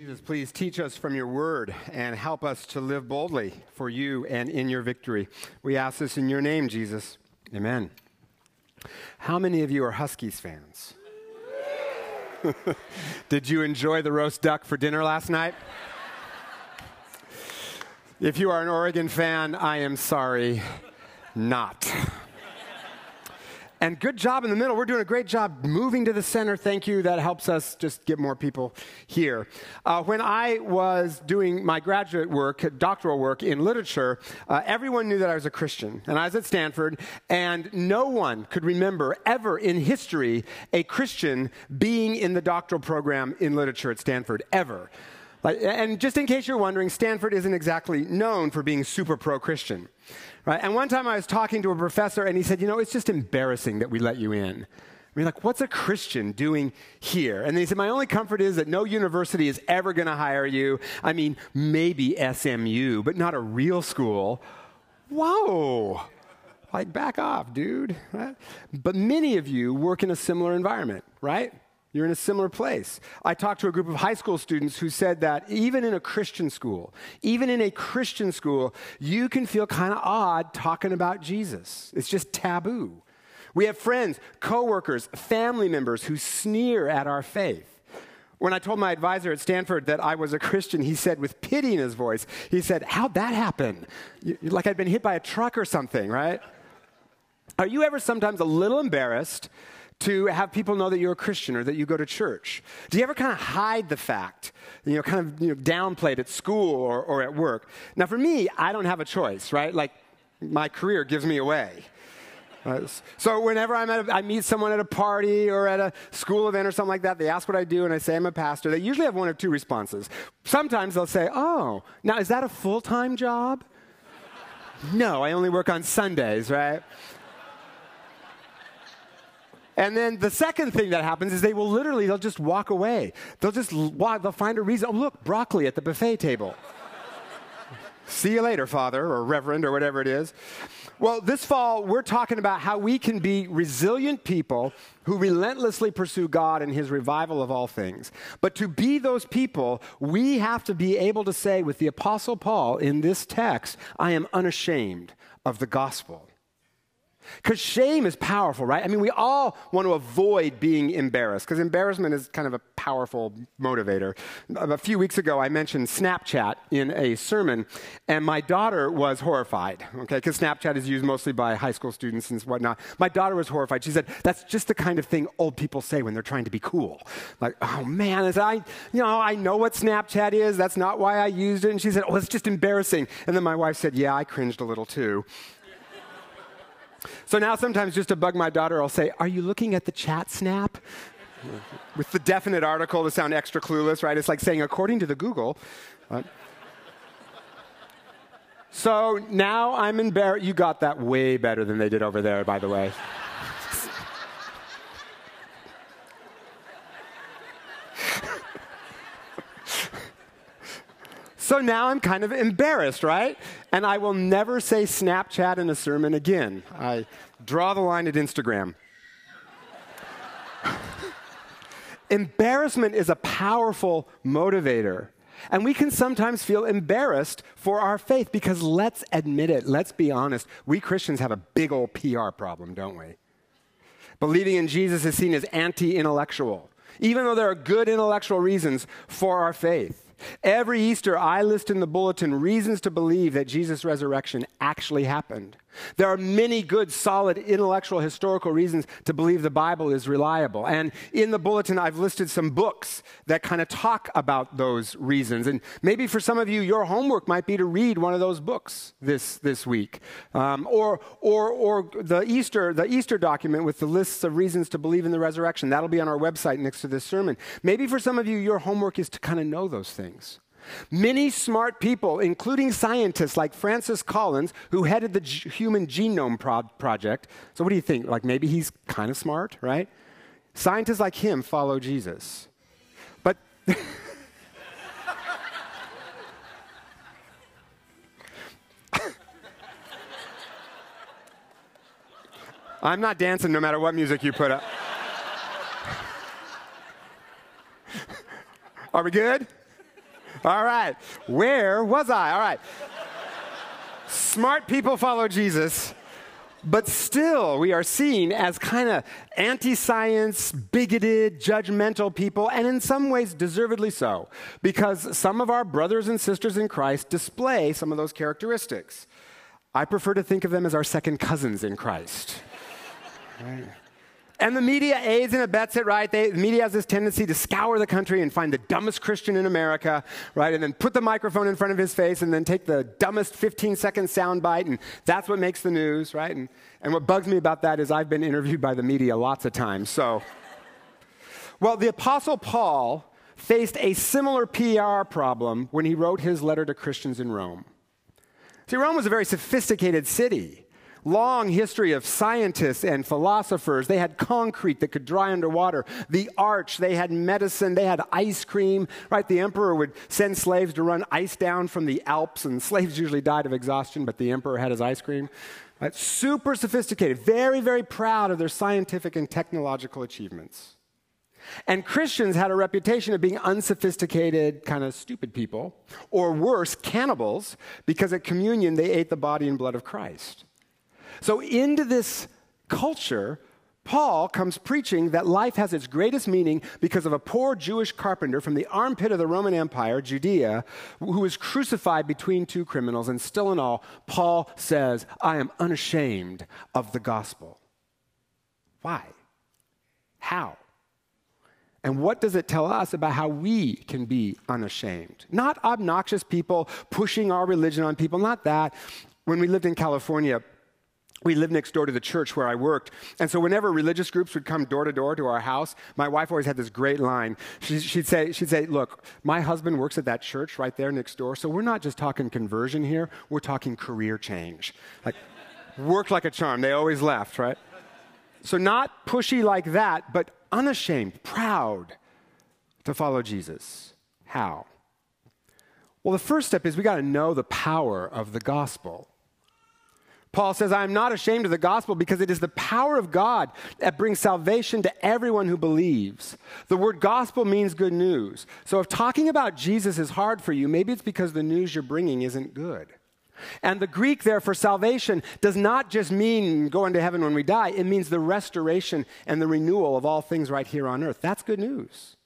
Jesus, please teach us from your word and help us to live boldly for you and in your victory. We ask this in your name, Jesus. Amen. How many of you are Huskies fans? Did you enjoy the roast duck for dinner last night? If you are an Oregon fan, I am sorry, not. And good job in the middle. We're doing a great job moving to the center. Thank you. That helps us just get more people here. Uh, when I was doing my graduate work, doctoral work in literature, uh, everyone knew that I was a Christian. And I was at Stanford, and no one could remember ever in history a Christian being in the doctoral program in literature at Stanford, ever. And just in case you're wondering, Stanford isn't exactly known for being super pro Christian. Right? And one time I was talking to a professor and he said, You know, it's just embarrassing that we let you in. I mean, like, what's a Christian doing here? And he said, My only comfort is that no university is ever going to hire you. I mean, maybe SMU, but not a real school. Whoa. Like, back off, dude. Right? But many of you work in a similar environment, right? You're in a similar place. I talked to a group of high school students who said that even in a Christian school, even in a Christian school, you can feel kind of odd talking about Jesus. It's just taboo. We have friends, coworkers, family members who sneer at our faith. When I told my advisor at Stanford that I was a Christian, he said with pity in his voice, he said, How'd that happen? Like I'd been hit by a truck or something, right? Are you ever sometimes a little embarrassed to have people know that you're a Christian or that you go to church? Do you ever kind of hide the fact, you know, kind of you know, downplay it at school or, or at work? Now, for me, I don't have a choice, right? Like, my career gives me away. Uh, so whenever I'm at a, I meet someone at a party or at a school event or something like that, they ask what I do, and I say I'm a pastor. They usually have one of two responses. Sometimes they'll say, "Oh, now is that a full-time job?" no, I only work on Sundays, right? And then the second thing that happens is they will literally, they'll just walk away. They'll just walk, they'll find a reason. Oh, look, broccoli at the buffet table. See you later, Father, or Reverend, or whatever it is. Well, this fall, we're talking about how we can be resilient people who relentlessly pursue God and His revival of all things. But to be those people, we have to be able to say with the Apostle Paul in this text, I am unashamed of the gospel. Because shame is powerful, right? I mean, we all want to avoid being embarrassed because embarrassment is kind of a powerful motivator. A few weeks ago, I mentioned Snapchat in a sermon, and my daughter was horrified, okay? Because Snapchat is used mostly by high school students and whatnot. My daughter was horrified. She said, That's just the kind of thing old people say when they're trying to be cool. Like, oh man, I, you know, I know what Snapchat is. That's not why I used it. And she said, Oh, it's just embarrassing. And then my wife said, Yeah, I cringed a little too. So now sometimes just to bug my daughter, I'll say, Are you looking at the chat snap? With the definite article to sound extra clueless, right? It's like saying, according to the Google. So now I'm embarrassed. You got that way better than they did over there, by the way. So now I'm kind of embarrassed, right? And I will never say Snapchat in a sermon again. I draw the line at Instagram. Embarrassment is a powerful motivator. And we can sometimes feel embarrassed for our faith because let's admit it, let's be honest, we Christians have a big old PR problem, don't we? Believing in Jesus is seen as anti intellectual, even though there are good intellectual reasons for our faith. Every Easter, I list in the bulletin reasons to believe that Jesus' resurrection actually happened. There are many good, solid, intellectual, historical reasons to believe the Bible is reliable. And in the bulletin, I've listed some books that kind of talk about those reasons. And maybe for some of you, your homework might be to read one of those books this, this week. Um, or, or, or the, Easter, the Easter document with the lists of reasons to believe in the resurrection. That'll be on our website next to this sermon. Maybe for some of you, your homework is to kind of know those things. Many smart people, including scientists like Francis Collins, who headed the G- Human Genome Pro- Project. So, what do you think? Like, maybe he's kind of smart, right? Scientists like him follow Jesus. But. I'm not dancing no matter what music you put up. Are we good? All right. Where was I? All right. Smart people follow Jesus. But still, we are seen as kind of anti science, bigoted, judgmental people, and in some ways, deservedly so, because some of our brothers and sisters in Christ display some of those characteristics. I prefer to think of them as our second cousins in Christ. Right? And the media aids and abets it, right? They, the media has this tendency to scour the country and find the dumbest Christian in America, right? And then put the microphone in front of his face and then take the dumbest 15 second soundbite, and that's what makes the news, right? And, and what bugs me about that is I've been interviewed by the media lots of times, so. well, the Apostle Paul faced a similar PR problem when he wrote his letter to Christians in Rome. See, Rome was a very sophisticated city long history of scientists and philosophers. They had concrete that could dry underwater. The arch, they had medicine, they had ice cream, right? The emperor would send slaves to run ice down from the Alps, and slaves usually died of exhaustion, but the emperor had his ice cream. Right? Super sophisticated, very, very proud of their scientific and technological achievements. And Christians had a reputation of being unsophisticated, kind of stupid people, or worse, cannibals, because at communion they ate the body and blood of Christ. So, into this culture, Paul comes preaching that life has its greatest meaning because of a poor Jewish carpenter from the armpit of the Roman Empire, Judea, who was crucified between two criminals. And still in all, Paul says, I am unashamed of the gospel. Why? How? And what does it tell us about how we can be unashamed? Not obnoxious people pushing our religion on people, not that. When we lived in California, we lived next door to the church where I worked. And so whenever religious groups would come door to door to our house, my wife always had this great line. She, would say, she'd say, look, my husband works at that church right there next door. So we're not just talking conversion here. We're talking career change. Like, worked like a charm. They always left, right? So not pushy like that, but unashamed, proud to follow Jesus. How? Well, the first step is we got to know the power of the gospel. Paul says, I am not ashamed of the gospel because it is the power of God that brings salvation to everyone who believes. The word gospel means good news. So if talking about Jesus is hard for you, maybe it's because the news you're bringing isn't good. And the Greek there for salvation does not just mean going to heaven when we die, it means the restoration and the renewal of all things right here on earth. That's good news.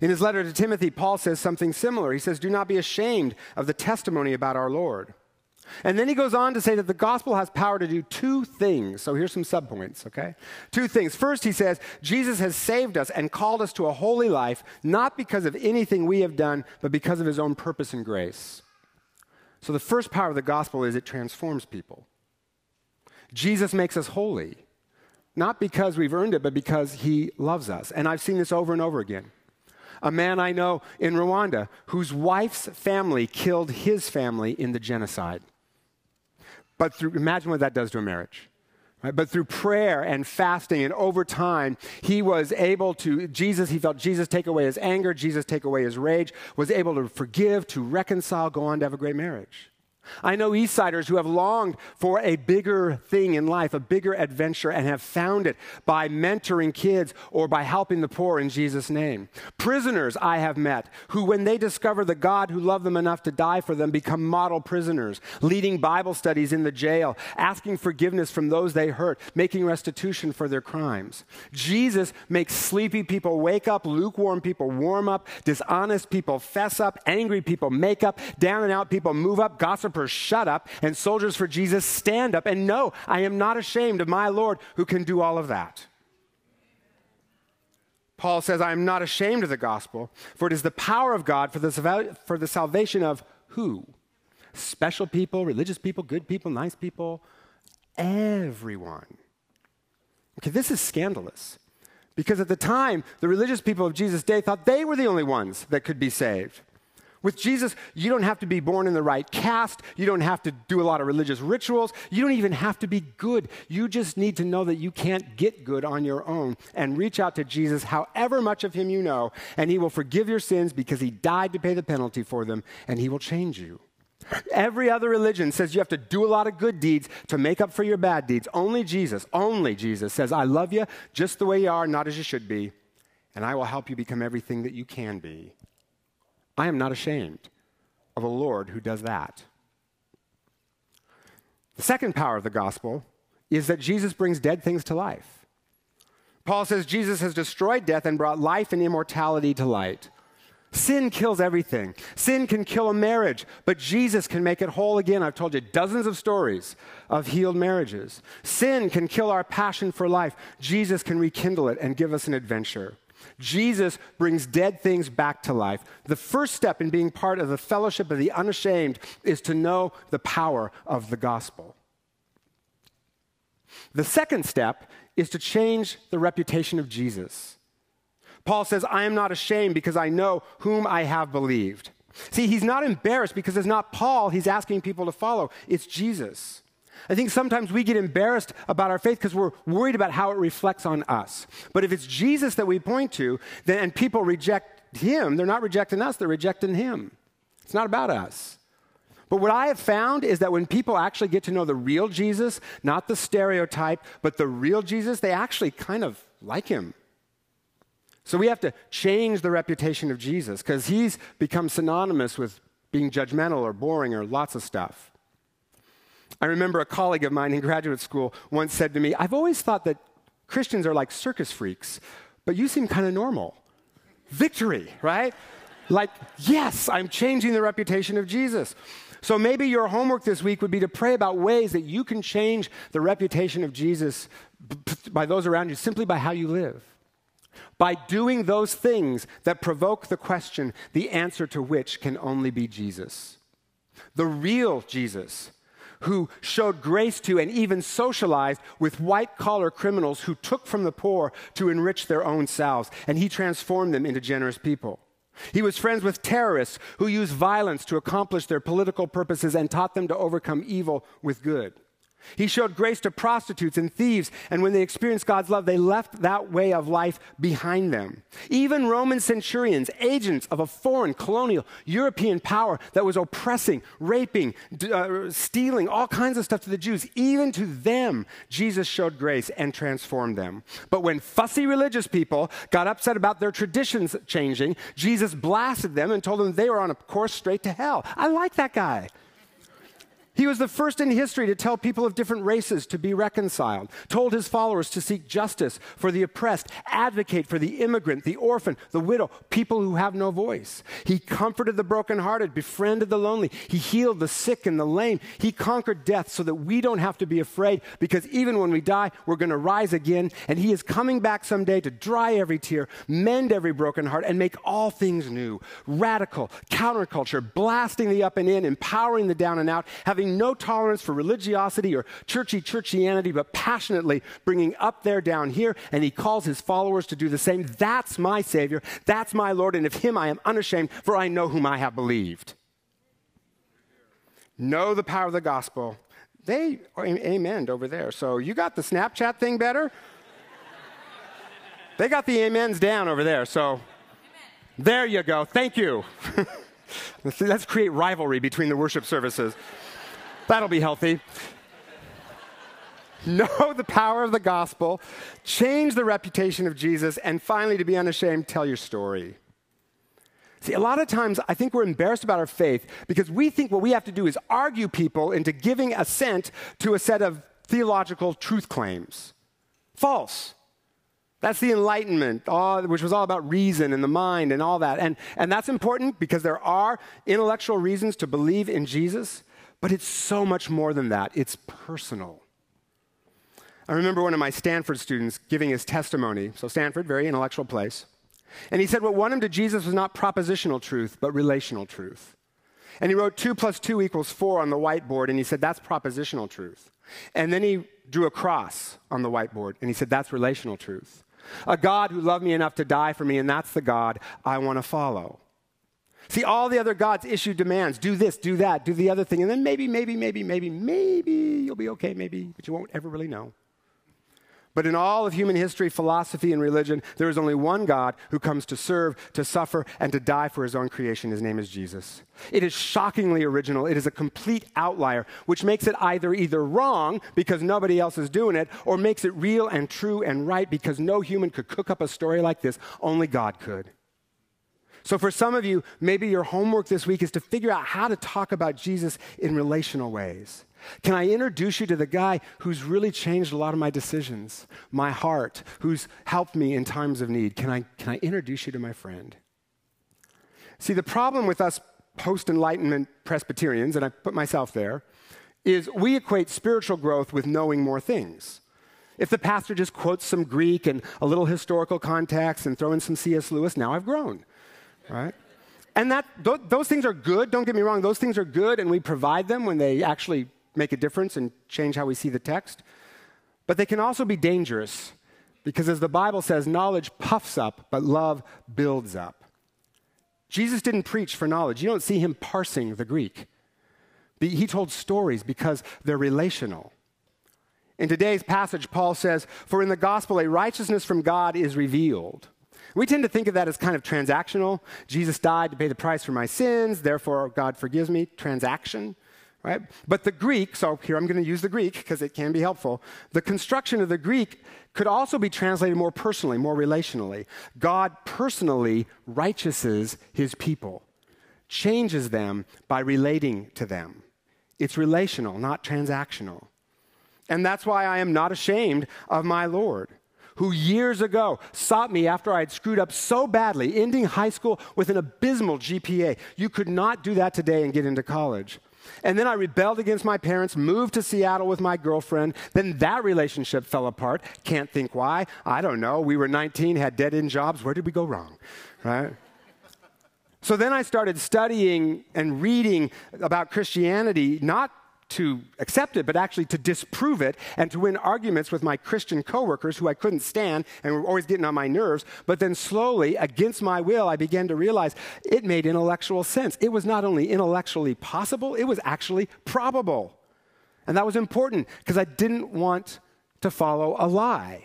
In his letter to Timothy, Paul says something similar. He says, Do not be ashamed of the testimony about our Lord. And then he goes on to say that the gospel has power to do two things. So here's some subpoints, okay? Two things. First, he says, Jesus has saved us and called us to a holy life, not because of anything we have done, but because of his own purpose and grace. So the first power of the gospel is it transforms people. Jesus makes us holy, not because we've earned it, but because he loves us. And I've seen this over and over again a man I know in Rwanda whose wife's family killed his family in the genocide. But through, imagine what that does to a marriage. Right? But through prayer and fasting and over time, he was able to, Jesus, he felt Jesus take away his anger, Jesus take away his rage, was able to forgive, to reconcile, go on to have a great marriage. I know Eastsiders who have longed for a bigger thing in life, a bigger adventure, and have found it by mentoring kids or by helping the poor in Jesus' name. Prisoners I have met who, when they discover the God who loved them enough to die for them, become model prisoners, leading Bible studies in the jail, asking forgiveness from those they hurt, making restitution for their crimes. Jesus makes sleepy people wake up, lukewarm people warm up, dishonest people fess up, angry people make up, down and out people move up, gossip shut up, and soldiers for Jesus stand up and no, I am not ashamed of my Lord who can do all of that. Paul says, I am not ashamed of the gospel, for it is the power of God for the, for the salvation of who? Special people, religious people, good people, nice people, everyone. Okay, this is scandalous. Because at the time, the religious people of Jesus' day thought they were the only ones that could be saved. With Jesus, you don't have to be born in the right caste. You don't have to do a lot of religious rituals. You don't even have to be good. You just need to know that you can't get good on your own and reach out to Jesus, however much of him you know, and he will forgive your sins because he died to pay the penalty for them, and he will change you. Every other religion says you have to do a lot of good deeds to make up for your bad deeds. Only Jesus, only Jesus says, I love you just the way you are, not as you should be, and I will help you become everything that you can be. I am not ashamed of a Lord who does that. The second power of the gospel is that Jesus brings dead things to life. Paul says Jesus has destroyed death and brought life and immortality to light. Sin kills everything. Sin can kill a marriage, but Jesus can make it whole again. I've told you dozens of stories of healed marriages. Sin can kill our passion for life. Jesus can rekindle it and give us an adventure. Jesus brings dead things back to life. The first step in being part of the fellowship of the unashamed is to know the power of the gospel. The second step is to change the reputation of Jesus. Paul says, I am not ashamed because I know whom I have believed. See, he's not embarrassed because it's not Paul he's asking people to follow, it's Jesus. I think sometimes we get embarrassed about our faith because we're worried about how it reflects on us. But if it's Jesus that we point to, then and people reject him, they're not rejecting us, they're rejecting him. It's not about us. But what I have found is that when people actually get to know the real Jesus, not the stereotype, but the real Jesus, they actually kind of like him. So we have to change the reputation of Jesus because he's become synonymous with being judgmental or boring or lots of stuff. I remember a colleague of mine in graduate school once said to me, I've always thought that Christians are like circus freaks, but you seem kind of normal. Victory, right? Like, yes, I'm changing the reputation of Jesus. So maybe your homework this week would be to pray about ways that you can change the reputation of Jesus by those around you simply by how you live. By doing those things that provoke the question, the answer to which can only be Jesus. The real Jesus who showed grace to and even socialized with white collar criminals who took from the poor to enrich their own selves, and he transformed them into generous people. He was friends with terrorists who used violence to accomplish their political purposes and taught them to overcome evil with good. He showed grace to prostitutes and thieves, and when they experienced God's love, they left that way of life behind them. Even Roman centurions, agents of a foreign colonial European power that was oppressing, raping, uh, stealing, all kinds of stuff to the Jews, even to them, Jesus showed grace and transformed them. But when fussy religious people got upset about their traditions changing, Jesus blasted them and told them they were on a course straight to hell. I like that guy. He was the first in history to tell people of different races to be reconciled, told his followers to seek justice for the oppressed, advocate for the immigrant, the orphan, the widow, people who have no voice. He comforted the brokenhearted, befriended the lonely. He healed the sick and the lame. He conquered death so that we don't have to be afraid because even when we die, we're going to rise again. And he is coming back someday to dry every tear, mend every broken heart, and make all things new. Radical, counterculture, blasting the up and in, empowering the down and out, having having no tolerance for religiosity or churchy churchianity, but passionately bringing up there, down here, and he calls his followers to do the same. That's my Savior. That's my Lord, and of him I am unashamed, for I know whom I have believed. Know the power of the gospel. They amen over there. So you got the Snapchat thing better? They got the amens down over there. So there you go. Thank you. Let's create rivalry between the worship services. That'll be healthy. know the power of the gospel, change the reputation of Jesus, and finally, to be unashamed, tell your story. See, a lot of times I think we're embarrassed about our faith because we think what we have to do is argue people into giving assent to a set of theological truth claims. False. That's the Enlightenment, all, which was all about reason and the mind and all that. And, and that's important because there are intellectual reasons to believe in Jesus. But it's so much more than that, it's personal. I remember one of my Stanford students giving his testimony. So, Stanford, very intellectual place. And he said what won him to Jesus was not propositional truth, but relational truth. And he wrote 2 plus 2 equals 4 on the whiteboard, and he said that's propositional truth. And then he drew a cross on the whiteboard, and he said that's relational truth. A God who loved me enough to die for me, and that's the God I want to follow. See, all the other gods issue demands do this, do that, do the other thing, and then maybe, maybe, maybe, maybe, maybe you'll be okay, maybe, but you won't ever really know. But in all of human history, philosophy, and religion, there is only one God who comes to serve, to suffer, and to die for his own creation. His name is Jesus. It is shockingly original. It is a complete outlier, which makes it either either wrong because nobody else is doing it, or makes it real and true and right because no human could cook up a story like this. Only God could. So, for some of you, maybe your homework this week is to figure out how to talk about Jesus in relational ways. Can I introduce you to the guy who's really changed a lot of my decisions, my heart, who's helped me in times of need? Can I, can I introduce you to my friend? See, the problem with us post Enlightenment Presbyterians, and I put myself there, is we equate spiritual growth with knowing more things. If the pastor just quotes some Greek and a little historical context and throw in some C.S. Lewis, now I've grown right? And that, th- those things are good, don't get me wrong, those things are good, and we provide them when they actually make a difference and change how we see the text. But they can also be dangerous because, as the Bible says, knowledge puffs up, but love builds up. Jesus didn't preach for knowledge. You don't see him parsing the Greek. He told stories because they're relational. In today's passage, Paul says, For in the gospel, a righteousness from God is revealed we tend to think of that as kind of transactional. Jesus died to pay the price for my sins, therefore God forgives me. Transaction, right? But the Greek, so here I'm going to use the Greek because it can be helpful. The construction of the Greek could also be translated more personally, more relationally. God personally righteouses his people, changes them by relating to them. It's relational, not transactional. And that's why I am not ashamed of my Lord who years ago sought me after I had screwed up so badly, ending high school with an abysmal GPA. You could not do that today and get into college. And then I rebelled against my parents, moved to Seattle with my girlfriend. Then that relationship fell apart. Can't think why. I don't know. We were 19, had dead end jobs. Where did we go wrong? Right? So then I started studying and reading about Christianity, not to accept it, but actually to disprove it and to win arguments with my Christian coworkers who I couldn't stand and were always getting on my nerves. But then slowly, against my will, I began to realize it made intellectual sense. It was not only intellectually possible, it was actually probable. And that was important because I didn't want to follow a lie.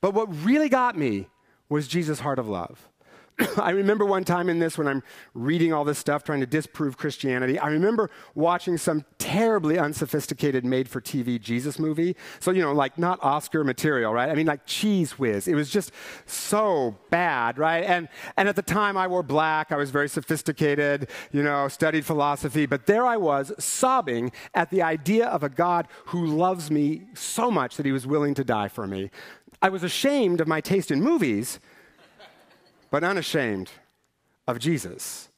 But what really got me was Jesus' heart of love. I remember one time in this when I'm reading all this stuff trying to disprove Christianity. I remember watching some terribly unsophisticated made for TV Jesus movie. So, you know, like not Oscar material, right? I mean, like Cheez Whiz. It was just so bad, right? And, and at the time I wore black. I was very sophisticated, you know, studied philosophy. But there I was sobbing at the idea of a God who loves me so much that he was willing to die for me. I was ashamed of my taste in movies but unashamed of Jesus.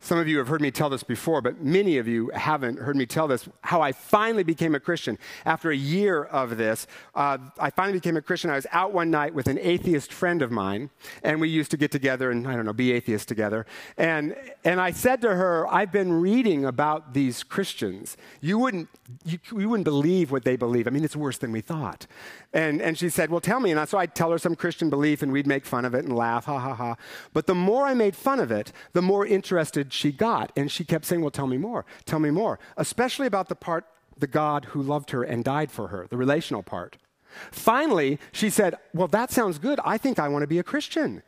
Some of you have heard me tell this before, but many of you haven't heard me tell this. How I finally became a Christian. After a year of this, uh, I finally became a Christian. I was out one night with an atheist friend of mine, and we used to get together and, I don't know, be atheists together. And, and I said to her, I've been reading about these Christians. You wouldn't, you, you wouldn't believe what they believe. I mean, it's worse than we thought. And, and she said, Well, tell me. And so I'd tell her some Christian belief, and we'd make fun of it and laugh, ha ha ha. But the more I made fun of it, the more interested she got. And she kept saying, Well, tell me more, tell me more, especially about the part, the God who loved her and died for her, the relational part. Finally, she said, Well, that sounds good. I think I want to be a Christian.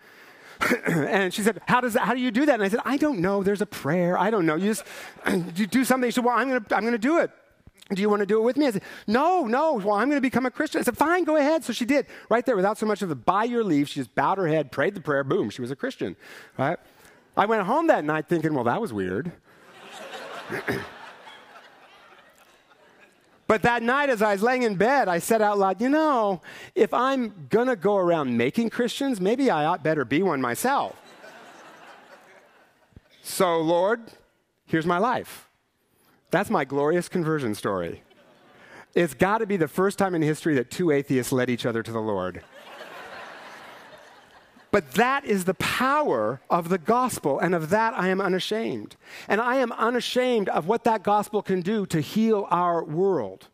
and she said, how, does that, how do you do that? And I said, I don't know. There's a prayer. I don't know. You just you do something. She said, Well, I'm going to I'm going to do it. Do you want to do it with me? I said, No, no. Well, I'm going to become a Christian. I said, Fine, go ahead. So she did. Right there, without so much of a by your leave, she just bowed her head, prayed the prayer, boom, she was a Christian. Right? I went home that night thinking, Well, that was weird. but that night, as I was laying in bed, I said out loud, You know, if I'm going to go around making Christians, maybe I ought better be one myself. so, Lord, here's my life. That's my glorious conversion story. It's got to be the first time in history that two atheists led each other to the Lord. But that is the power of the gospel, and of that I am unashamed. And I am unashamed of what that gospel can do to heal our world.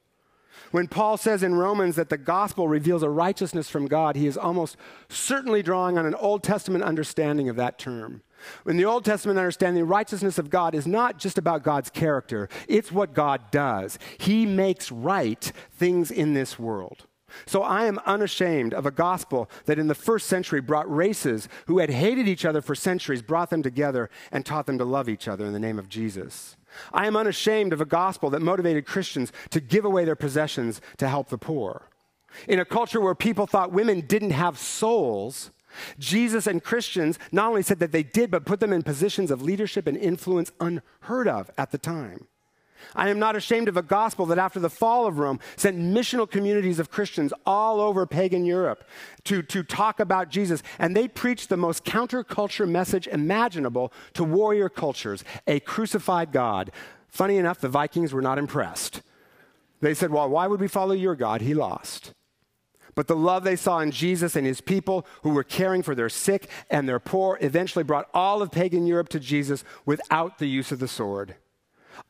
When Paul says in Romans that the gospel reveals a righteousness from God, he is almost certainly drawing on an Old Testament understanding of that term. In the Old Testament understanding, righteousness of God is not just about God's character, it's what God does. He makes right things in this world. So I am unashamed of a gospel that in the first century brought races who had hated each other for centuries, brought them together, and taught them to love each other in the name of Jesus. I am unashamed of a gospel that motivated Christians to give away their possessions to help the poor. In a culture where people thought women didn't have souls, Jesus and Christians not only said that they did, but put them in positions of leadership and influence unheard of at the time. I am not ashamed of a gospel that after the fall of Rome sent missional communities of Christians all over pagan Europe to, to talk about Jesus. And they preached the most counterculture message imaginable to warrior cultures a crucified God. Funny enough, the Vikings were not impressed. They said, Well, why would we follow your God? He lost. But the love they saw in Jesus and his people who were caring for their sick and their poor eventually brought all of pagan Europe to Jesus without the use of the sword.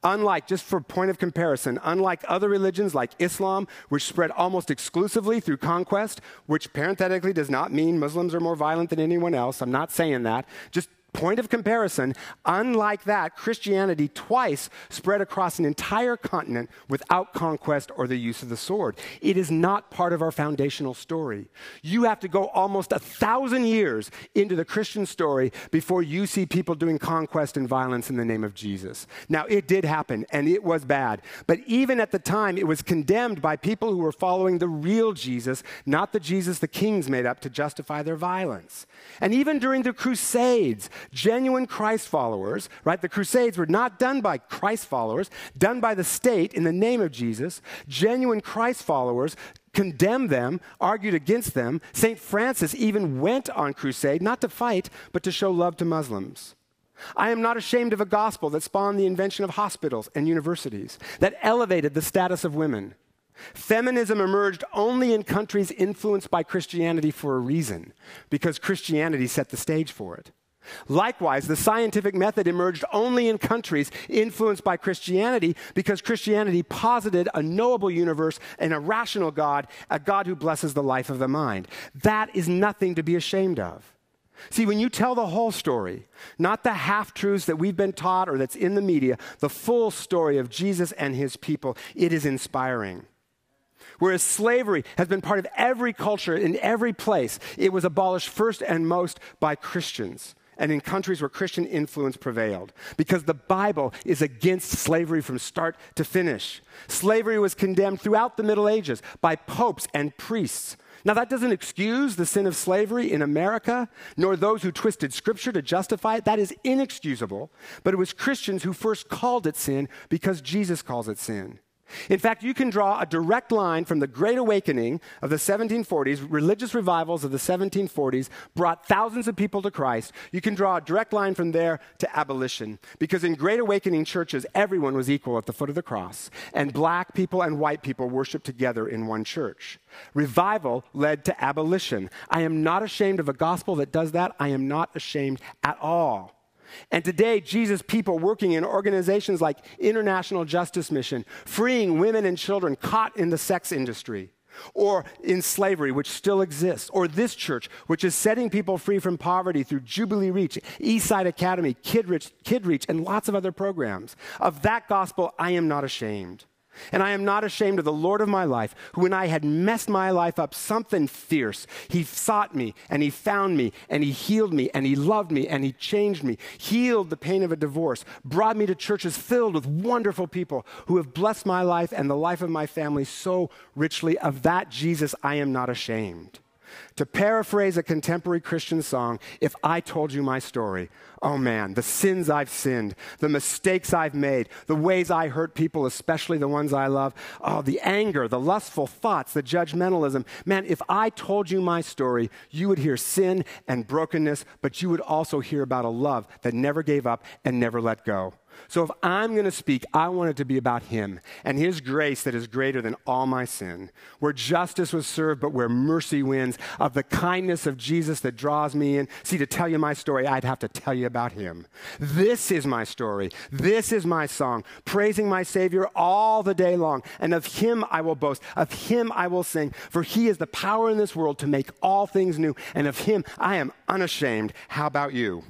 Unlike, just for point of comparison, unlike other religions like Islam, which spread almost exclusively through conquest, which parenthetically does not mean Muslims are more violent than anyone else. I'm not saying that. Just point of comparison, unlike that, Christianity twice spread across an entire continent without conquest or the use of the sword. It is not part of our foundational story. You have to go almost a thousand years into the Christian story before you see people doing conquest and violence in the name of Jesus. Now, it did happen, and it was bad. But even at the time, it was condemned by people who were following the real Jesus, not the Jesus the kings made up to justify their violence. And even during the Crusades, genuine Christ followers, right? The Crusades were not done by Christ followers, done by the state in the name of Jesus. Genuine Christ followers condemned them, argued against them. St. Francis even went on crusade, not to fight, but to show love to Muslims. I am not ashamed of a gospel that spawned the invention of hospitals and universities, that elevated the status of women. Feminism emerged only in countries influenced by Christianity for a reason, because Christianity set the stage for it. Likewise, the scientific method emerged only in countries influenced by Christianity because Christianity posited a knowable universe and a rational God, a God who blesses the life of the mind. That is nothing to be ashamed of. See, when you tell the whole story, not the half truths that we've been taught or that's in the media, the full story of Jesus and his people, it is inspiring. Whereas slavery has been part of every culture in every place, it was abolished first and most by Christians and in countries where Christian influence prevailed. Because the Bible is against slavery from start to finish. Slavery was condemned throughout the Middle Ages by popes and priests. Now, that doesn't excuse the sin of slavery in America, nor those who twisted scripture to justify it. That is inexcusable. But it was Christians who first called it sin because Jesus calls it sin. In fact, you can draw a direct line from the Great Awakening of the 1740s, religious revivals of the 1740s brought thousands of people to Christ. You can draw a direct line from there to abolition. Because in Great Awakening churches, everyone was equal at the foot of the cross, and black people and white people worshiped together in one church. Revival led to abolition. I am not ashamed of a gospel that does that. I am not ashamed at all. And today, Jesus' people working in organizations like International Justice Mission, freeing women and children caught in the sex industry, or in slavery, which still exists, or this church, which is setting people free from poverty through Jubilee Reach, Eastside Academy, Kid Reach, Kid Reach, and lots of other programs. Of that gospel, I am not ashamed. And I am not ashamed of the Lord of my life, who, when I had messed my life up something fierce, he sought me and he found me and he healed me and he loved me and he changed me, healed the pain of a divorce, brought me to churches filled with wonderful people who have blessed my life and the life of my family so richly. Of that Jesus, I am not ashamed. To paraphrase a contemporary Christian song, if I told you my story, oh man, the sins I've sinned, the mistakes I've made, the ways I hurt people, especially the ones I love, oh, the anger, the lustful thoughts, the judgmentalism. Man, if I told you my story, you would hear sin and brokenness, but you would also hear about a love that never gave up and never let go. So if I'm going to speak, I want it to be about Him and His grace that is greater than all my sin, where justice was served, but where mercy wins, of the kindness of Jesus that draws me in. See, to tell you my story, I'd have to tell you about Him. This is my story. This is my song, praising my Savior all the day long. And of Him I will boast. Of Him I will sing, for He is the power in this world to make all things new. And of Him I am unashamed. How about you?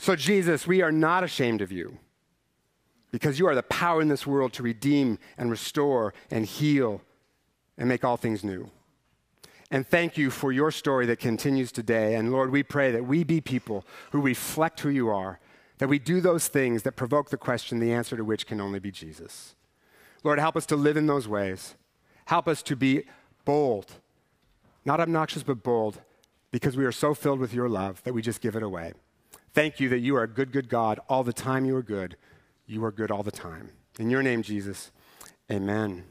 So, Jesus, we are not ashamed of you because you are the power in this world to redeem and restore and heal and make all things new. And thank you for your story that continues today. And Lord, we pray that we be people who reflect who you are, that we do those things that provoke the question, the answer to which can only be Jesus. Lord, help us to live in those ways. Help us to be bold, not obnoxious, but bold, because we are so filled with your love that we just give it away. Thank you that you are a good, good God. All the time you are good. You are good all the time. In your name, Jesus, amen.